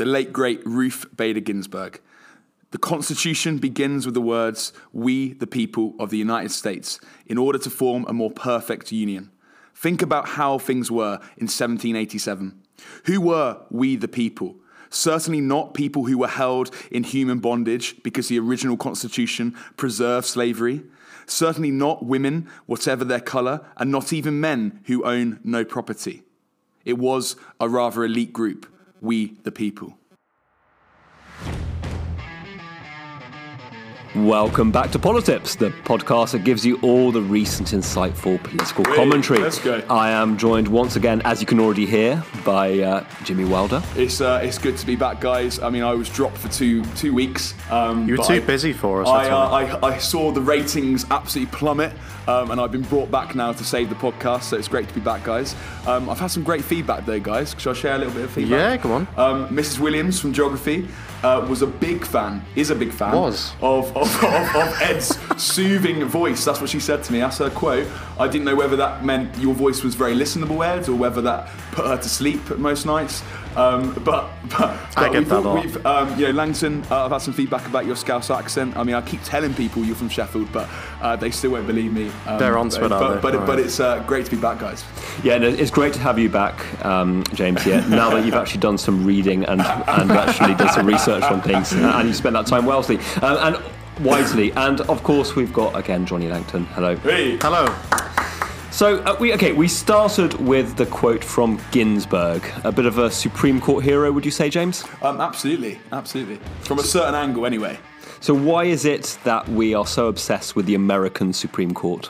the late great Ruth Bader Ginsburg. The Constitution begins with the words, We, the people of the United States, in order to form a more perfect union. Think about how things were in 1787. Who were we, the people? Certainly not people who were held in human bondage because the original Constitution preserved slavery. Certainly not women, whatever their colour, and not even men who own no property. It was a rather elite group, we the people. Welcome back to Politips, the podcast that gives you all the recent insightful political Wait, commentary. let's. I am joined once again, as you can already hear, by uh, Jimmy Wilder. It's uh, it's good to be back, guys. I mean, I was dropped for two two weeks. Um, You were too I- busy for us, I, uh. I I saw the ratings absolutely plummet, um, and I've been brought back now to save the podcast. So it's great to be back, guys. Um, I've had some great feedback though, guys. Shall I share a little bit of feedback? Yeah, come on. Um, Mrs. Williams from Geography uh, was a big fan, is a big fan Was. of, of, of, of Ed's soothing voice. That's what she said to me. That's her quote. I didn't know whether that meant your voice was very listenable, Ed, or whether that put her to sleep most nights. Um, but but, but get we've, that a lot. we've um, you know, Langton, uh, I've had some feedback about your Scouse accent. I mean, I keep telling people you're from Sheffield, but uh, they still won't believe me. Um, They're onto it, but, but, they? but, All but it's uh, great to be back, guys. Yeah, no, it's great to have you back, um, James. Yeah, now that you've actually done some reading and and actually done some research on things, uh, and you spent that time wisely um, and wisely. And of course, we've got again Johnny Langton. Hello. Hey. Hello. So uh, we okay. We started with the quote from Ginsburg, a bit of a Supreme Court hero, would you say, James? Um, absolutely, absolutely. From a certain angle, anyway. So why is it that we are so obsessed with the American Supreme Court?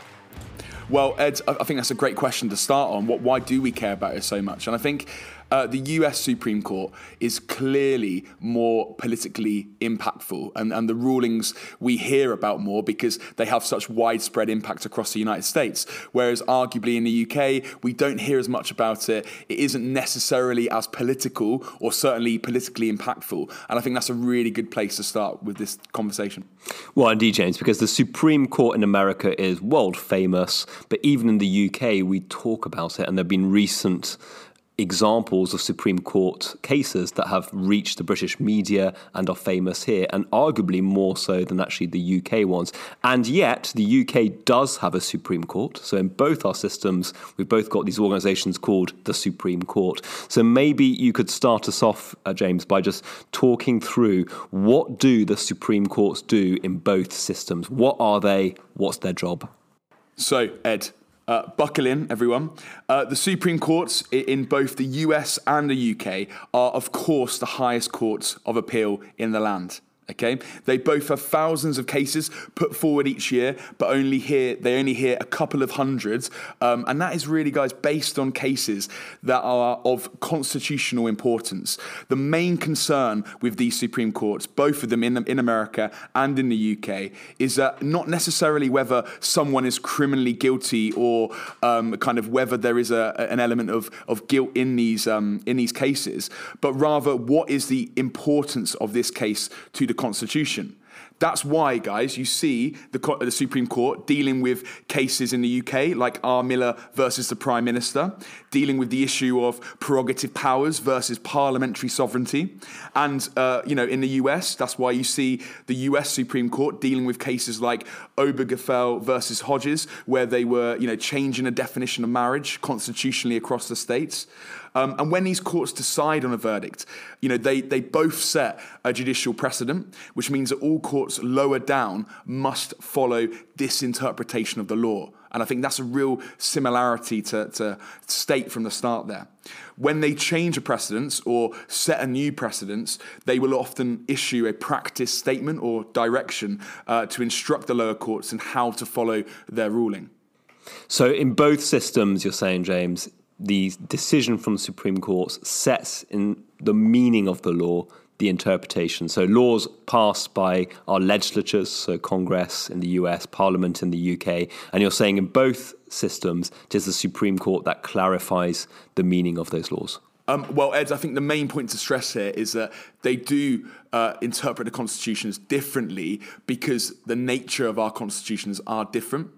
Well, Ed, I think that's a great question to start on. What, why do we care about it so much? And I think uh, the US Supreme Court is clearly more politically impactful, and, and the rulings we hear about more because they have such widespread impact across the United States. Whereas, arguably, in the UK, we don't hear as much about it. It isn't necessarily as political or certainly politically impactful. And I think that's a really good place to start with this conversation. Well, indeed, James, because the Supreme Court in America is world famous, but even in the UK, we talk about it, and there have been recent examples of Supreme Court cases that have reached the British media and are famous here, and arguably more so than actually the UK ones. And yet, the UK does have a Supreme Court. So, in both our systems, we've both got these organisations called the Supreme Court. So, maybe you could start us off, uh, James, by just talking through what do the Supreme Courts do in both systems? What are they? What's their job? So, Ed, uh, buckle in, everyone. Uh, the Supreme Courts in both the US and the UK are, of course, the highest courts of appeal in the land. Okay, they both have thousands of cases put forward each year, but only hear they only hear a couple of hundreds, um, and that is really, guys, based on cases that are of constitutional importance. The main concern with these Supreme Courts, both of them in in America and in the UK, is that not necessarily whether someone is criminally guilty or um, kind of whether there is a, an element of, of guilt in these um, in these cases, but rather what is the importance of this case to the Constitution. That's why, guys, you see the, the Supreme Court dealing with cases in the UK, like R. Miller versus the Prime Minister, dealing with the issue of prerogative powers versus parliamentary sovereignty. And, uh, you know, in the US, that's why you see the US Supreme Court dealing with cases like Obergefell versus Hodges, where they were, you know, changing a definition of marriage constitutionally across the states. Um, and when these courts decide on a verdict, you know, they, they both set a judicial precedent, which means that all courts lower down must follow this interpretation of the law. And I think that's a real similarity to, to state from the start there. When they change a precedence or set a new precedence, they will often issue a practice statement or direction uh, to instruct the lower courts in how to follow their ruling. So, in both systems, you're saying, James, the decision from the Supreme Court sets in the meaning of the law the interpretation. So, laws passed by our legislatures, so Congress in the US, Parliament in the UK, and you're saying in both systems, it is the Supreme Court that clarifies the meaning of those laws. Um, well, Ed, I think the main point to stress here is that they do uh, interpret the constitutions differently because the nature of our constitutions are different.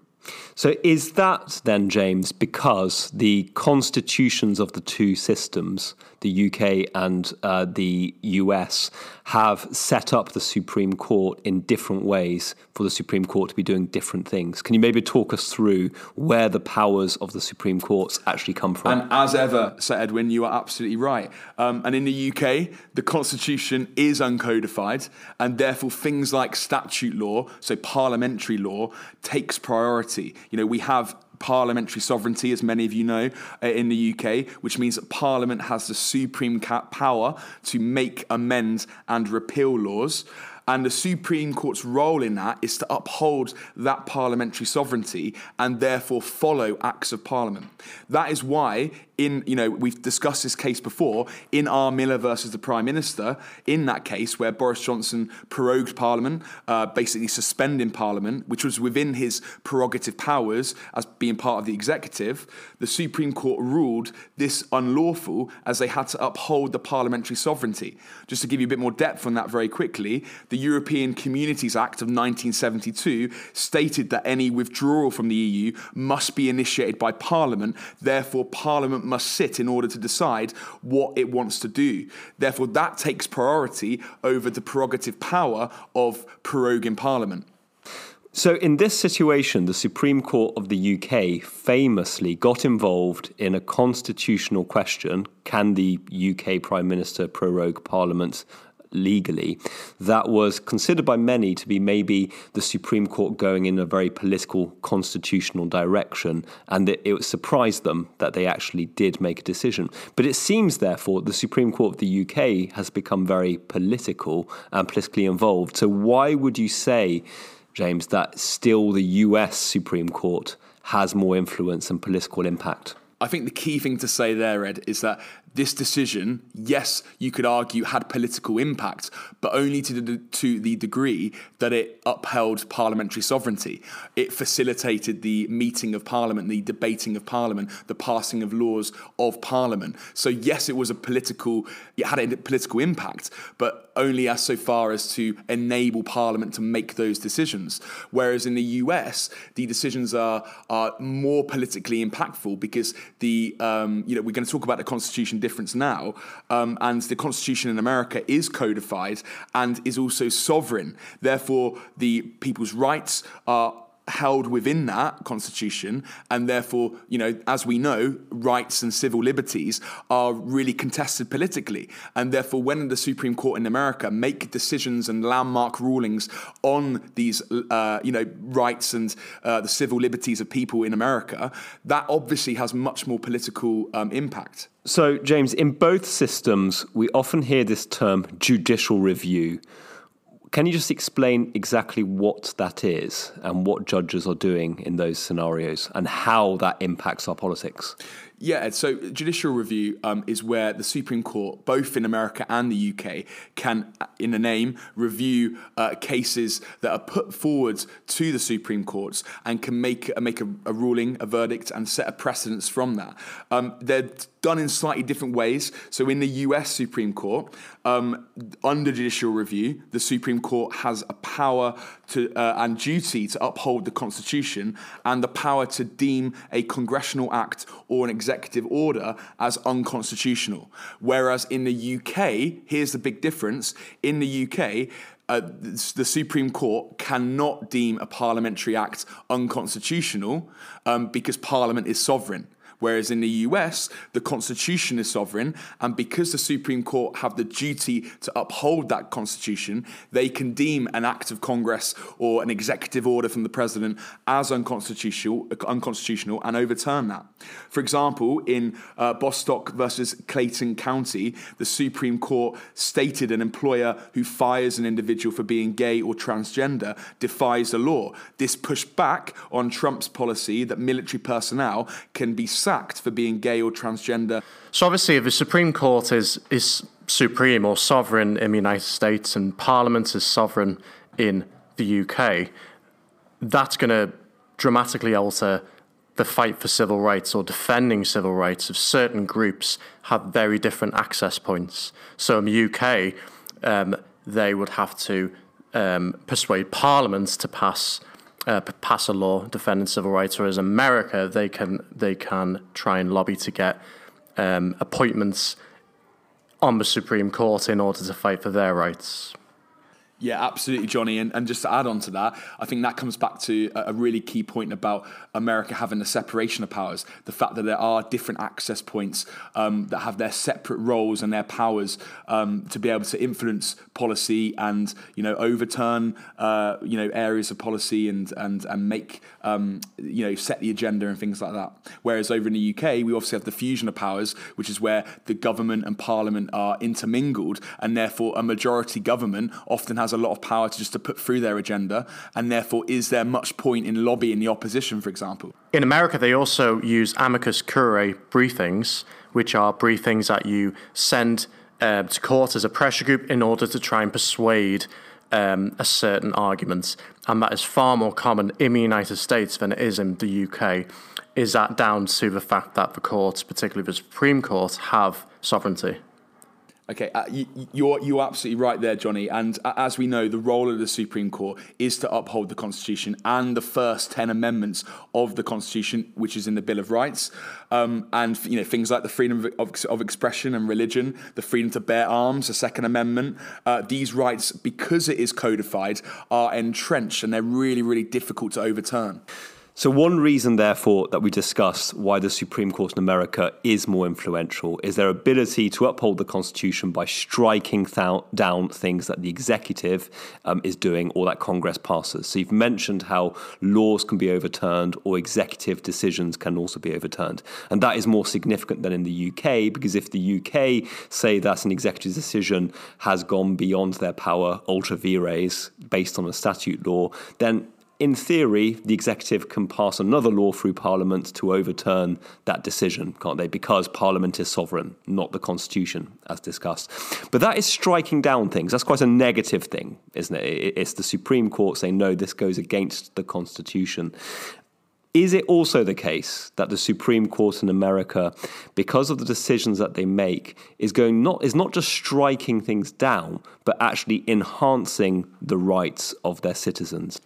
So, is that then, James, because the constitutions of the two systems, the UK and uh, the US, have set up the Supreme Court in different ways for the Supreme Court to be doing different things? Can you maybe talk us through where the powers of the Supreme Courts actually come from? And as ever, Sir Edwin, you are absolutely right. Um, and in the UK, the Constitution is uncodified, and therefore things like statute law, so parliamentary law, takes priority. You know, we have parliamentary sovereignty, as many of you know, uh, in the UK, which means that Parliament has the supreme power to make, amend, and repeal laws. And the Supreme Court's role in that is to uphold that parliamentary sovereignty and therefore follow acts of Parliament. That is why in, you know, we've discussed this case before, in R. Miller versus the Prime Minister, in that case where Boris Johnson prorogued Parliament, uh, basically suspending Parliament, which was within his prerogative powers as being part of the executive, the Supreme Court ruled this unlawful as they had to uphold the parliamentary sovereignty. Just to give you a bit more depth on that very quickly, the European Communities Act of 1972 stated that any withdrawal from the EU must be initiated by Parliament, therefore, Parliament must sit in order to decide what it wants to do. Therefore, that takes priority over the prerogative power of proroguing Parliament. So, in this situation, the Supreme Court of the UK famously got involved in a constitutional question can the UK Prime Minister prorogue Parliament legally, that was considered by many to be maybe the Supreme Court going in a very political constitutional direction, and it, it surprised them that they actually did make a decision. But it seems, therefore, the Supreme Court of the UK has become very political and politically involved. So, why would you say, James, that still the US Supreme Court has more influence and political impact? I think the key thing to say there, Ed, is that this decision, yes, you could argue had political impact, but only to the, to the degree that it upheld parliamentary sovereignty. It facilitated the meeting of parliament, the debating of parliament, the passing of laws of parliament. So yes, it was a political, it had a political impact, but only as so far as to enable parliament to make those decisions. Whereas in the US, the decisions are are more politically impactful because the um, you know we're going to talk about the constitution difference now. Um, and the Constitution in America is codified and is also sovereign. Therefore, the people's rights are held within that constitution and therefore you know as we know rights and civil liberties are really contested politically and therefore when the supreme court in america make decisions and landmark rulings on these uh, you know rights and uh, the civil liberties of people in america that obviously has much more political um, impact so, James, in both systems, we often hear this term judicial review. Can you just explain exactly what that is and what judges are doing in those scenarios and how that impacts our politics? Yeah, so judicial review um, is where the Supreme Court, both in America and the UK, can, in a name, review uh, cases that are put forward to the Supreme Courts and can make uh, make a, a, ruling, a verdict, and set a precedence from that. Um, they're done in slightly different ways. So, in the US Supreme Court, um, under judicial review, the Supreme Court has a power to uh, and duty to uphold the Constitution and the power to deem a congressional act or an executive order as unconstitutional. Whereas in the UK, here's the big difference in the UK, uh, the Supreme Court cannot deem a parliamentary act unconstitutional um, because Parliament is sovereign. Whereas in the US, the Constitution is sovereign, and because the Supreme Court have the duty to uphold that Constitution, they can deem an act of Congress or an executive order from the President as unconstitutional, unconstitutional and overturn that. For example, in uh, Bostock versus Clayton County, the Supreme Court stated an employer who fires an individual for being gay or transgender defies the law. This pushed back on Trump's policy that military personnel can be sacked sacked for being gay or transgender. So obviously, if the Supreme Court is is supreme or sovereign in the United States and Parliament is sovereign in the UK, that's going to dramatically alter the fight for civil rights or defending civil rights of certain groups have very different access points. So in the UK, um, they would have to um, persuade parliaments to pass uh, pass a law defending civil rights, whereas America they can they can try and lobby to get um, appointments on the Supreme Court in order to fight for their rights. Yeah, absolutely, Johnny. And, and just to add on to that, I think that comes back to a, really key point about America having the separation of powers. The fact that there are different access points um, that have their separate roles and their powers um, to be able to influence policy and you know overturn uh, you know areas of policy and and and make um, you know set the agenda and things like that. Whereas over in the UK, we obviously have the fusion of powers, which is where the government and parliament are intermingled, and therefore a majority government often has a lot of power to just to put through their agenda, and therefore is there much point in lobbying the opposition, for example? In America, they also use amicus curiae briefings, which are briefings that you send uh, to court as a pressure group in order to try and persuade um, a certain argument, and that is far more common in the United States than it is in the UK. Is that down to the fact that the courts, particularly the Supreme Court, have sovereignty? Okay, uh, you, you're you're absolutely right there, Johnny. And as we know, the role of the Supreme Court is to uphold the Constitution and the first ten amendments of the Constitution, which is in the Bill of Rights, um, and you know things like the freedom of, of, of, expression and religion, the freedom to bear arms, the Second Amendment. Uh, these rights, because it is codified, are entrenched and they're really really difficult to overturn. So, one reason, therefore, that we discuss why the Supreme Court in America is more influential is their ability to uphold the Constitution by striking th- down things that the executive um, is doing or that Congress passes. So, you've mentioned how laws can be overturned or executive decisions can also be overturned. And that is more significant than in the UK because if the UK say that an executive decision has gone beyond their power, ultra vires, based on a statute law, then in theory, the executive can pass another law through Parliament to overturn that decision, can't they? Because Parliament is sovereign, not the Constitution, as discussed. But that is striking down things. That's quite a negative thing, isn't it? It's the Supreme Court saying, no, this goes against the Constitution. Is it also the case that the Supreme Court in America, because of the decisions that they make, is going not is not just striking things down, but actually enhancing the rights of their citizens?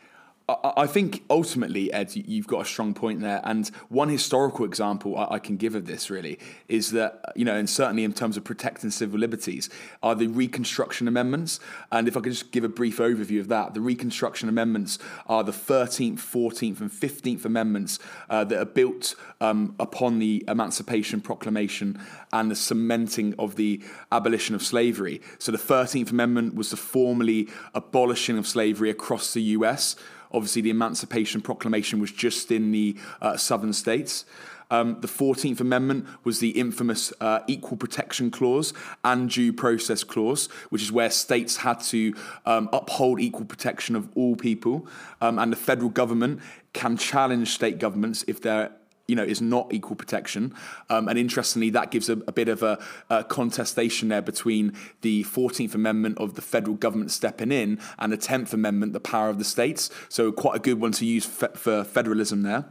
I think ultimately, Ed, you've got a strong point there. And one historical example I can give of this really is that, you know, and certainly in terms of protecting civil liberties, are the Reconstruction Amendments. And if I could just give a brief overview of that, the Reconstruction Amendments are the 13th, 14th, and 15th Amendments uh, that are built um, upon the Emancipation Proclamation and the cementing of the abolition of slavery. So the 13th Amendment was the formally abolishing of slavery across the US. Obviously, the Emancipation Proclamation was just in the uh, southern states. Um, the 14th Amendment was the infamous uh, Equal Protection Clause and Due Process Clause, which is where states had to um, uphold equal protection of all people. Um, and the federal government can challenge state governments if they're you know, is not equal protection. Um, and interestingly, that gives a, a bit of a, a, contestation there between the 14th Amendment of the federal government stepping in and the 10th Amendment, the power of the states. So, quite a good one to use fe- for federalism there.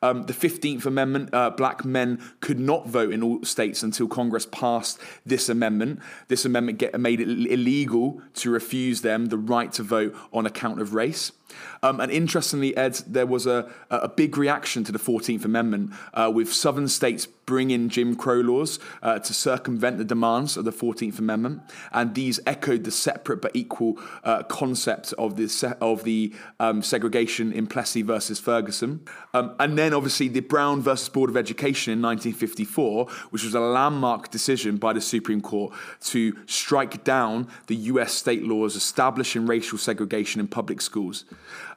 Um, the 15th Amendment, uh, black men could not vote in all states until Congress passed this amendment. This amendment get, made it illegal to refuse them the right to vote on account of race. Um, and interestingly, Ed, there was a, a big reaction to the 14th Amendment uh, with southern states bring in Jim Crow laws uh, to circumvent the demands of the 14th Amendment. And these echoed the separate but equal uh, concept of the, se- of the um, segregation in Plessy versus Ferguson. Um, and then, obviously, the Brown versus Board of Education in 1954, which was a landmark decision by the Supreme Court to strike down the US state laws establishing racial segregation in public schools.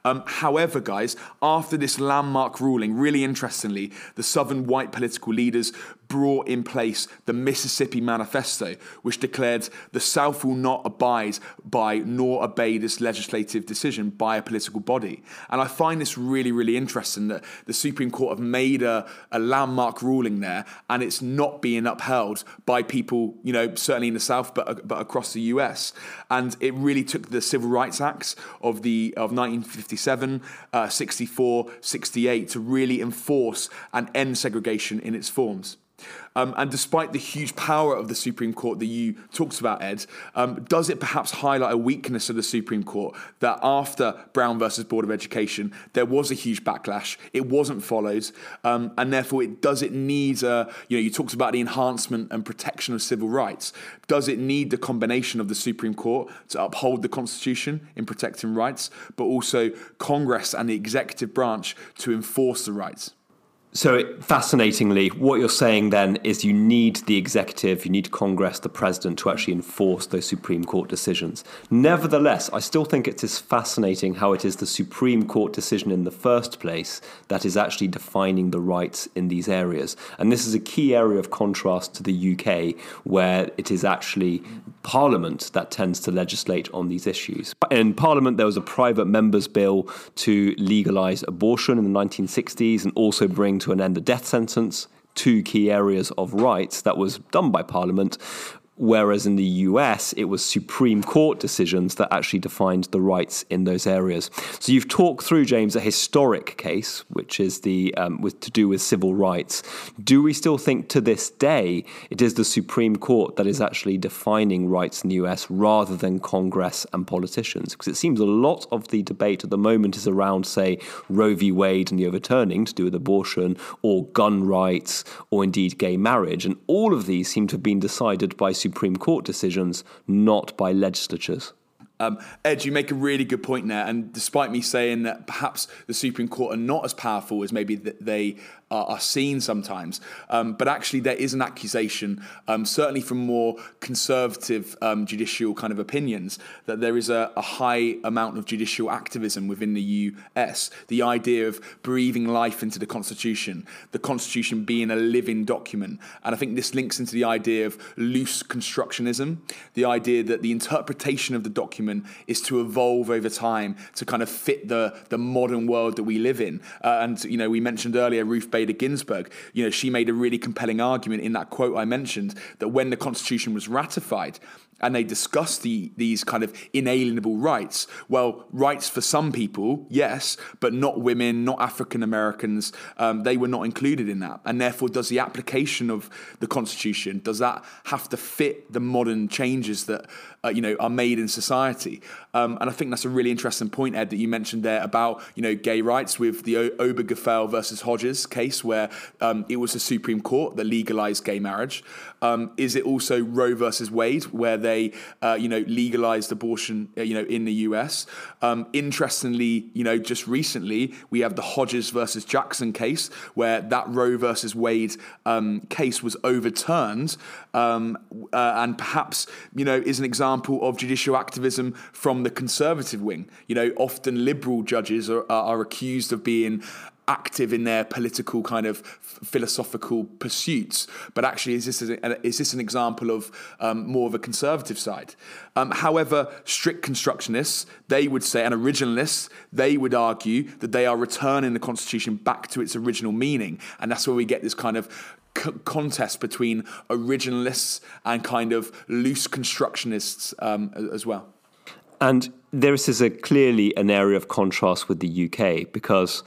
Um, however, guys, after this landmark ruling, really interestingly, the Southern white political leaders brought in place the Mississippi Manifesto, which declared the South will not abide by nor obey this legislative decision by a political body. And I find this really, really interesting that the Supreme Court have made a, a landmark ruling there and it's not being upheld by people, you know, certainly in the South, but, but across the US. And it really took the Civil Rights Acts of, the, of 1957, uh, 64, 68 to really enforce and end segregation in its forms. Um, and despite the huge power of the Supreme Court that you talked about, Ed, um, does it perhaps highlight a weakness of the Supreme Court that after Brown versus Board of Education, there was a huge backlash, it wasn't followed, um, and therefore it does it need, a, you know, you talked about the enhancement and protection of civil rights. Does it need the combination of the Supreme Court to uphold the Constitution in protecting rights, but also Congress and the executive branch to enforce the rights? So, fascinatingly, what you're saying then is you need the executive, you need Congress, the president to actually enforce those Supreme Court decisions. Nevertheless, I still think it is fascinating how it is the Supreme Court decision in the first place that is actually defining the rights in these areas. And this is a key area of contrast to the UK, where it is actually Parliament that tends to legislate on these issues. In Parliament, there was a private member's bill to legalise abortion in the 1960s and also bring to an end the death sentence, two key areas of rights that was done by Parliament. Whereas in the US, it was Supreme Court decisions that actually defined the rights in those areas. So you've talked through, James, a historic case, which is the um, with to do with civil rights. Do we still think to this day it is the Supreme Court that is actually defining rights in the US rather than Congress and politicians? Because it seems a lot of the debate at the moment is around, say, Roe v. Wade and the overturning to do with abortion, or gun rights, or indeed gay marriage, and all of these seem to have been decided by Supreme Court decisions, not by legislatures. Um, Ed, you make a really good point there. And despite me saying that perhaps the Supreme Court are not as powerful as maybe they are, are seen sometimes. Um, but actually, there is an accusation, um, certainly from more conservative um, judicial kind of opinions, that there is a, a, high amount of judicial activism within the US. The idea of breathing life into the Constitution, the Constitution being a living document. And I think this links into the idea of loose constructionism, the idea that the interpretation of the document is to evolve over time to kind of fit the, the modern world that we live in. Uh, and, you know, we mentioned earlier Ruth Bader Bader Ginsburg, you know, she made a really compelling argument in that quote I mentioned that when the Constitution was ratified, and they discuss the, these kind of inalienable rights. Well, rights for some people, yes, but not women, not African Americans. Um, they were not included in that. And therefore, does the application of the Constitution, does that have to fit the modern changes that, uh, you know, are made in society? Um, and I think that's a really interesting point, Ed, that you mentioned there about, you know, gay rights with the Obergefell versus Hodges case, where um, it was the Supreme Court that legalized gay marriage. Um, is it also Roe versus Wade, where they, uh, you know, legalized abortion, uh, you know, in the US? Um, interestingly, you know, just recently we have the Hodges versus Jackson case, where that Roe versus Wade um, case was overturned, um, uh, and perhaps, you know, is an example of judicial activism from the conservative wing. You know, often liberal judges are, are accused of being active in their political kind of philosophical pursuits. But actually, is this is this an example of um, more of a conservative side? Um, however, strict constructionists, they would say, and originalists, they would argue that they are returning the Constitution back to its original meaning, and that's where we get this kind of contest between originalists and kind of loose constructionists um, as well. And this is a clearly an area of contrast with the UK because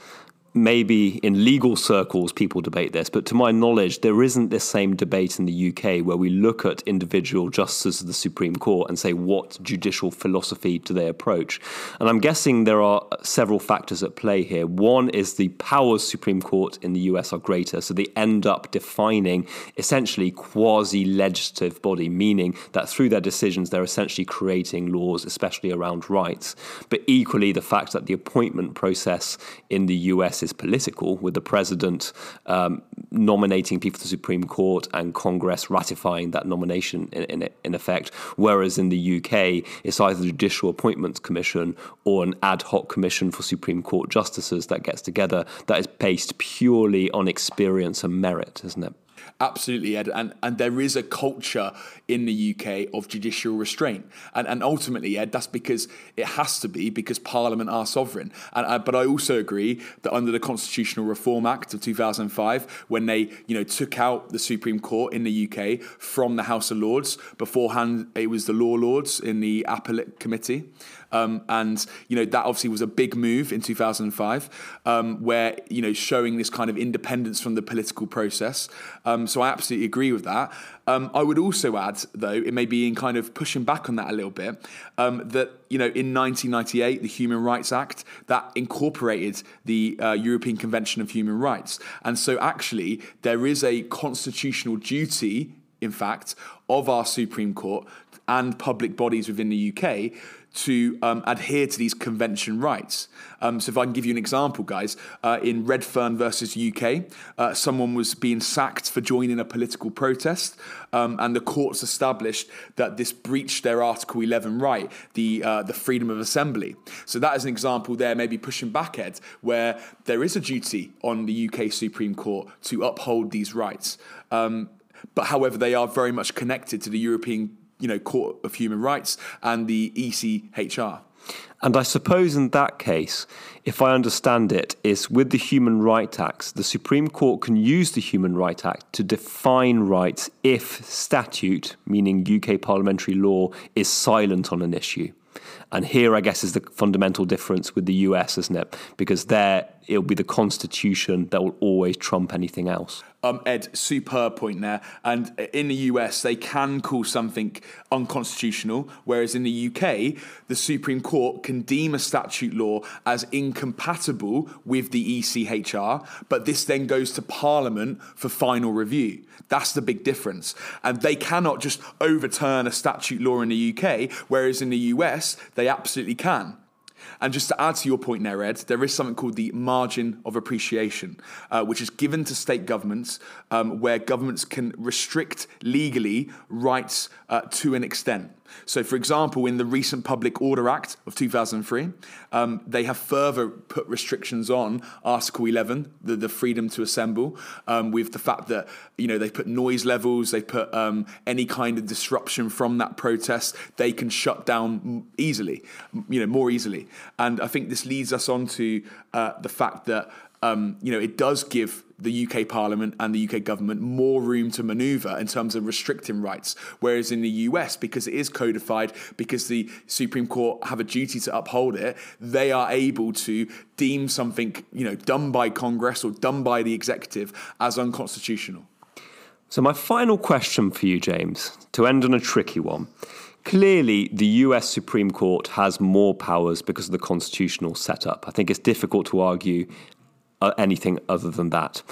maybe in legal circles people debate this, but to my knowledge, there isn't this same debate in the UK where we look at individual justices of the Supreme Court and say what judicial philosophy do they approach. And I'm guessing there are several factors at play here. One is the powers Supreme Court in the US are greater, so they end up defining essentially quasi legislative body, meaning that through their decisions they're essentially creating laws, especially around rights. But equally, the fact that the appointment process in the US is political, with the president um, nominating people to the Supreme Court and Congress ratifying that nomination in, in, in, effect. Whereas in the UK, it's either the Judicial Appointments Commission or an ad hoc commission for Supreme Court justices that gets together that is based purely on experience and merit, isn't it? Absolutely, Ed. And, and there is a culture in the UK of judicial restraint. And, and ultimately, Ed, that's because it has to be because Parliament are sovereign. And, uh, but I also agree that under the Constitutional Reform Act of 2005, when they you know, took out the Supreme Court in the UK from the House of Lords, beforehand it was the Law Lords in the Appellate Committee. Um, and you know that obviously was a big move in 2005, um, where you know showing this kind of independence from the political process. Um, so I absolutely agree with that. Um, I would also add, though, it may be in kind of pushing back on that a little bit, um, that you know in 1998 the Human Rights Act that incorporated the uh, European Convention of Human Rights, and so actually there is a constitutional duty, in fact, of our Supreme Court and public bodies within the UK to um, adhere to these convention rights. Um, so, if I can give you an example, guys, uh, in Redfearn versus UK, uh, someone was being sacked for joining a political protest, um, and the courts established that this breached their Article 11 right, the uh, the freedom of assembly. So, that is an example there, maybe pushing back, Ed, where there is a duty on the UK Supreme Court to uphold these rights. Um, but however, they are very much connected to the European you know, Court of Human Rights and the ECHR. And I suppose in that case, if I understand it, is with the Human Rights Act, the Supreme Court can use the Human Rights Act to define rights if statute, meaning UK parliamentary law, is silent on an issue. And here, I guess, is the fundamental difference with the US, isn't it? Because there, it'll be the Constitution that will always trump anything else. Um, Ed, superb point there. And in the US, they can call something unconstitutional, whereas in the UK, the Supreme Court can deem a statute law as incompatible with the ECHR, but this then goes to Parliament for final review. That's the big difference. And they cannot just overturn a statute law in the UK, whereas in the US, they absolutely can. And just to add to your point there, Ed, there is something called the margin of appreciation, uh, which is given to state governments um, where governments can restrict legally rights uh, to an extent. So, for example, in the recent Public Order Act of 2003, um, they have further put restrictions on Article 11, the, the freedom to assemble, um, with the fact that you know they put noise levels, they put um, any kind of disruption from that protest, they can shut down easily, you know, more easily. And I think this leads us on to uh, the fact that um, you know, it does give the UK Parliament and the UK government more room to manoeuvre in terms of restricting rights. Whereas in the US, because it is codified, because the Supreme Court have a duty to uphold it, they are able to deem something, you know, done by Congress or done by the executive as unconstitutional. So, my final question for you, James, to end on a tricky one. Clearly, the US Supreme Court has more powers because of the constitutional setup. I think it's difficult to argue Uh, anything other than that.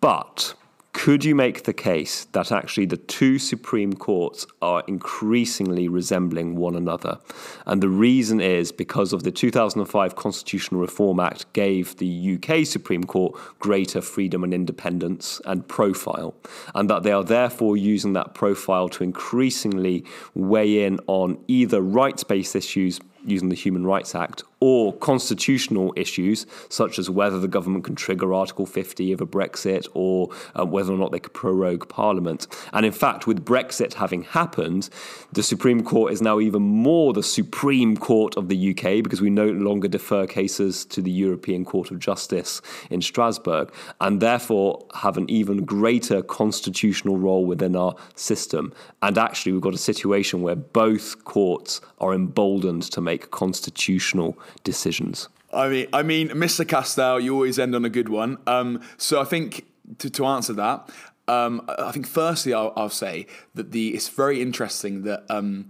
But could you make the case that actually the two Supreme Courts are increasingly resembling one another? And the reason is because of the 2005 Constitutional Reform Act gave the UK Supreme Court greater freedom and independence and profile, and that they are therefore using that profile to increasingly weigh in on either rights based issues using the Human Rights Act, or constitutional issues, such as whether the government can trigger Article 50 of a Brexit or uh, whether or not they could prorogue Parliament. And in fact, with Brexit having happened, the Supreme Court is now even more the Supreme Court of the UK because we no longer defer cases to the European Court of Justice in Strasbourg, and therefore have an even greater constitutional role within our system. And actually, we've got a situation where both courts are emboldened to make constitutional decisions. I mean, I mean, Mr. Castell, you always end on a good one. Um, so I think to, to answer that, um, I think firstly I'll, I'll, say that the it's very interesting that um,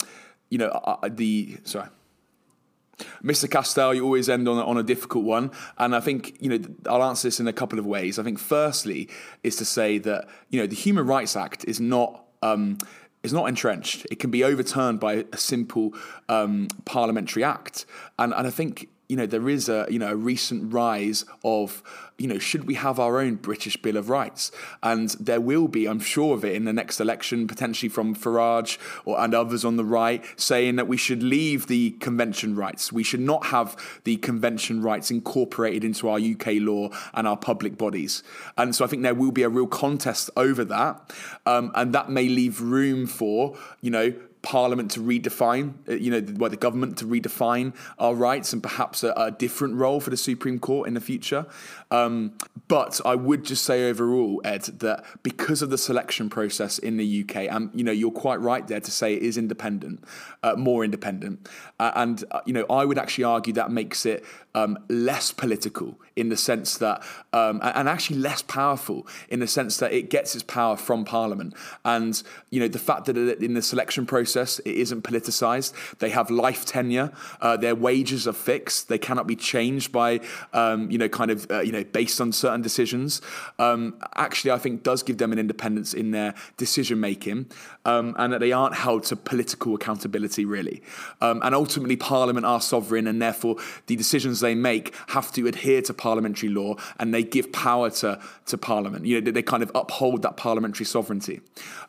you know uh, the sorry. Mr. Castell, you always end on, on a difficult one. And I think, you know, I'll answer this in a couple of ways. I think, firstly, is to say that, you know, the Human Rights Act is not. Um, is not entrenched. It can be overturned by a simple um, parliamentary act, and and I think you know there is a you know a recent rise of you know, should we have our own British Bill of Rights? And there will be, I'm sure of it, in the next election, potentially from Farage or and others on the right, saying that we should leave the convention rights. We should not have the convention rights incorporated into our UK law and our public bodies. And so I think there will be a real contest over that, um, and that may leave room for, you know, Parliament to redefine, uh, you know, well, the government to redefine our rights and perhaps a, a different role for the Supreme Court in the future. Um, but I would just say overall, Ed, that because of the selection process in the UK, and you know, you're quite right there to say it is independent, uh, more independent, uh, and uh, you know, I would actually argue that makes it um, less political in the sense that, um, and actually less powerful in the sense that it gets its power from Parliament, and you know, the fact that in the selection process it isn't politicised, they have life tenure, uh, their wages are fixed, they cannot be changed by, um, you know, kind of, uh, you know based on certain decisions, um, actually, I think does give them an independence in their decision making, um, and that they aren't held to political accountability really. Um, and ultimately, Parliament are sovereign, and therefore the decisions they make have to adhere to parliamentary law, and they give power to to Parliament. You know, they kind of uphold that parliamentary sovereignty.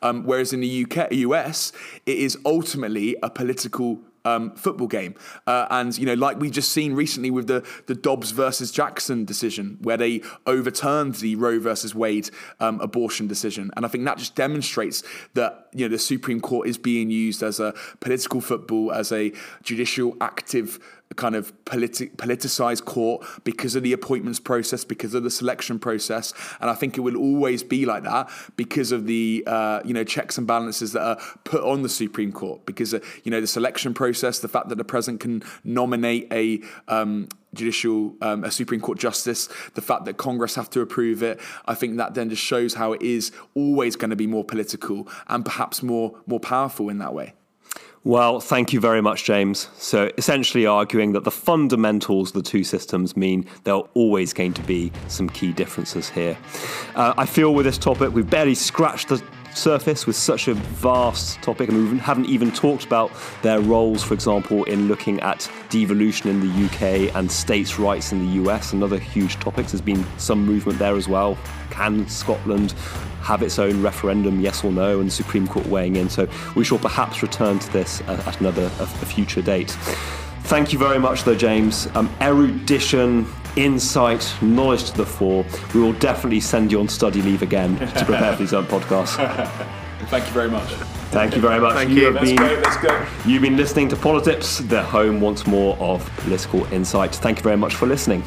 Um, whereas in the UK, US, it is ultimately a political um, football game. Uh, and, you know, like we've just seen recently with the, the Dobbs versus Jackson decision, where they overturned the Roe versus Wade um, abortion decision. And I think that just demonstrates that, you know, the Supreme Court is being used as a political football, as a judicial active kind of politi- politicized court because of the appointments process, because of the selection process, and I think it will always be like that because of the uh, you know checks and balances that are put on the Supreme Court. Because uh, you know the selection process, the fact that the president can nominate a um, judicial um, a Supreme Court justice, the fact that Congress have to approve it, I think that then just shows how it is always going to be more political and perhaps more more powerful in that way. Well, thank you very much, James. So, essentially, arguing that the fundamentals of the two systems mean there are always going to be some key differences here. Uh, I feel with this topic, we've barely scratched the surface with such a vast topic, and we haven't even talked about their roles, for example, in looking at devolution in the UK and states' rights in the US, Another huge topics. There's been some movement there as well. Can Scotland have its own referendum, yes or no, and the Supreme Court weighing in? So we shall perhaps return to this at another a future date. Thank you very much, though, James. Um, erudition, insight, knowledge to the fore. We will definitely send you on study leave again to prepare for these own podcasts. Thank you very much. Thank you very much. Thank you. Let's been, go. Let's go. You've been listening to Politips, the home once more of political insight. Thank you very much for listening.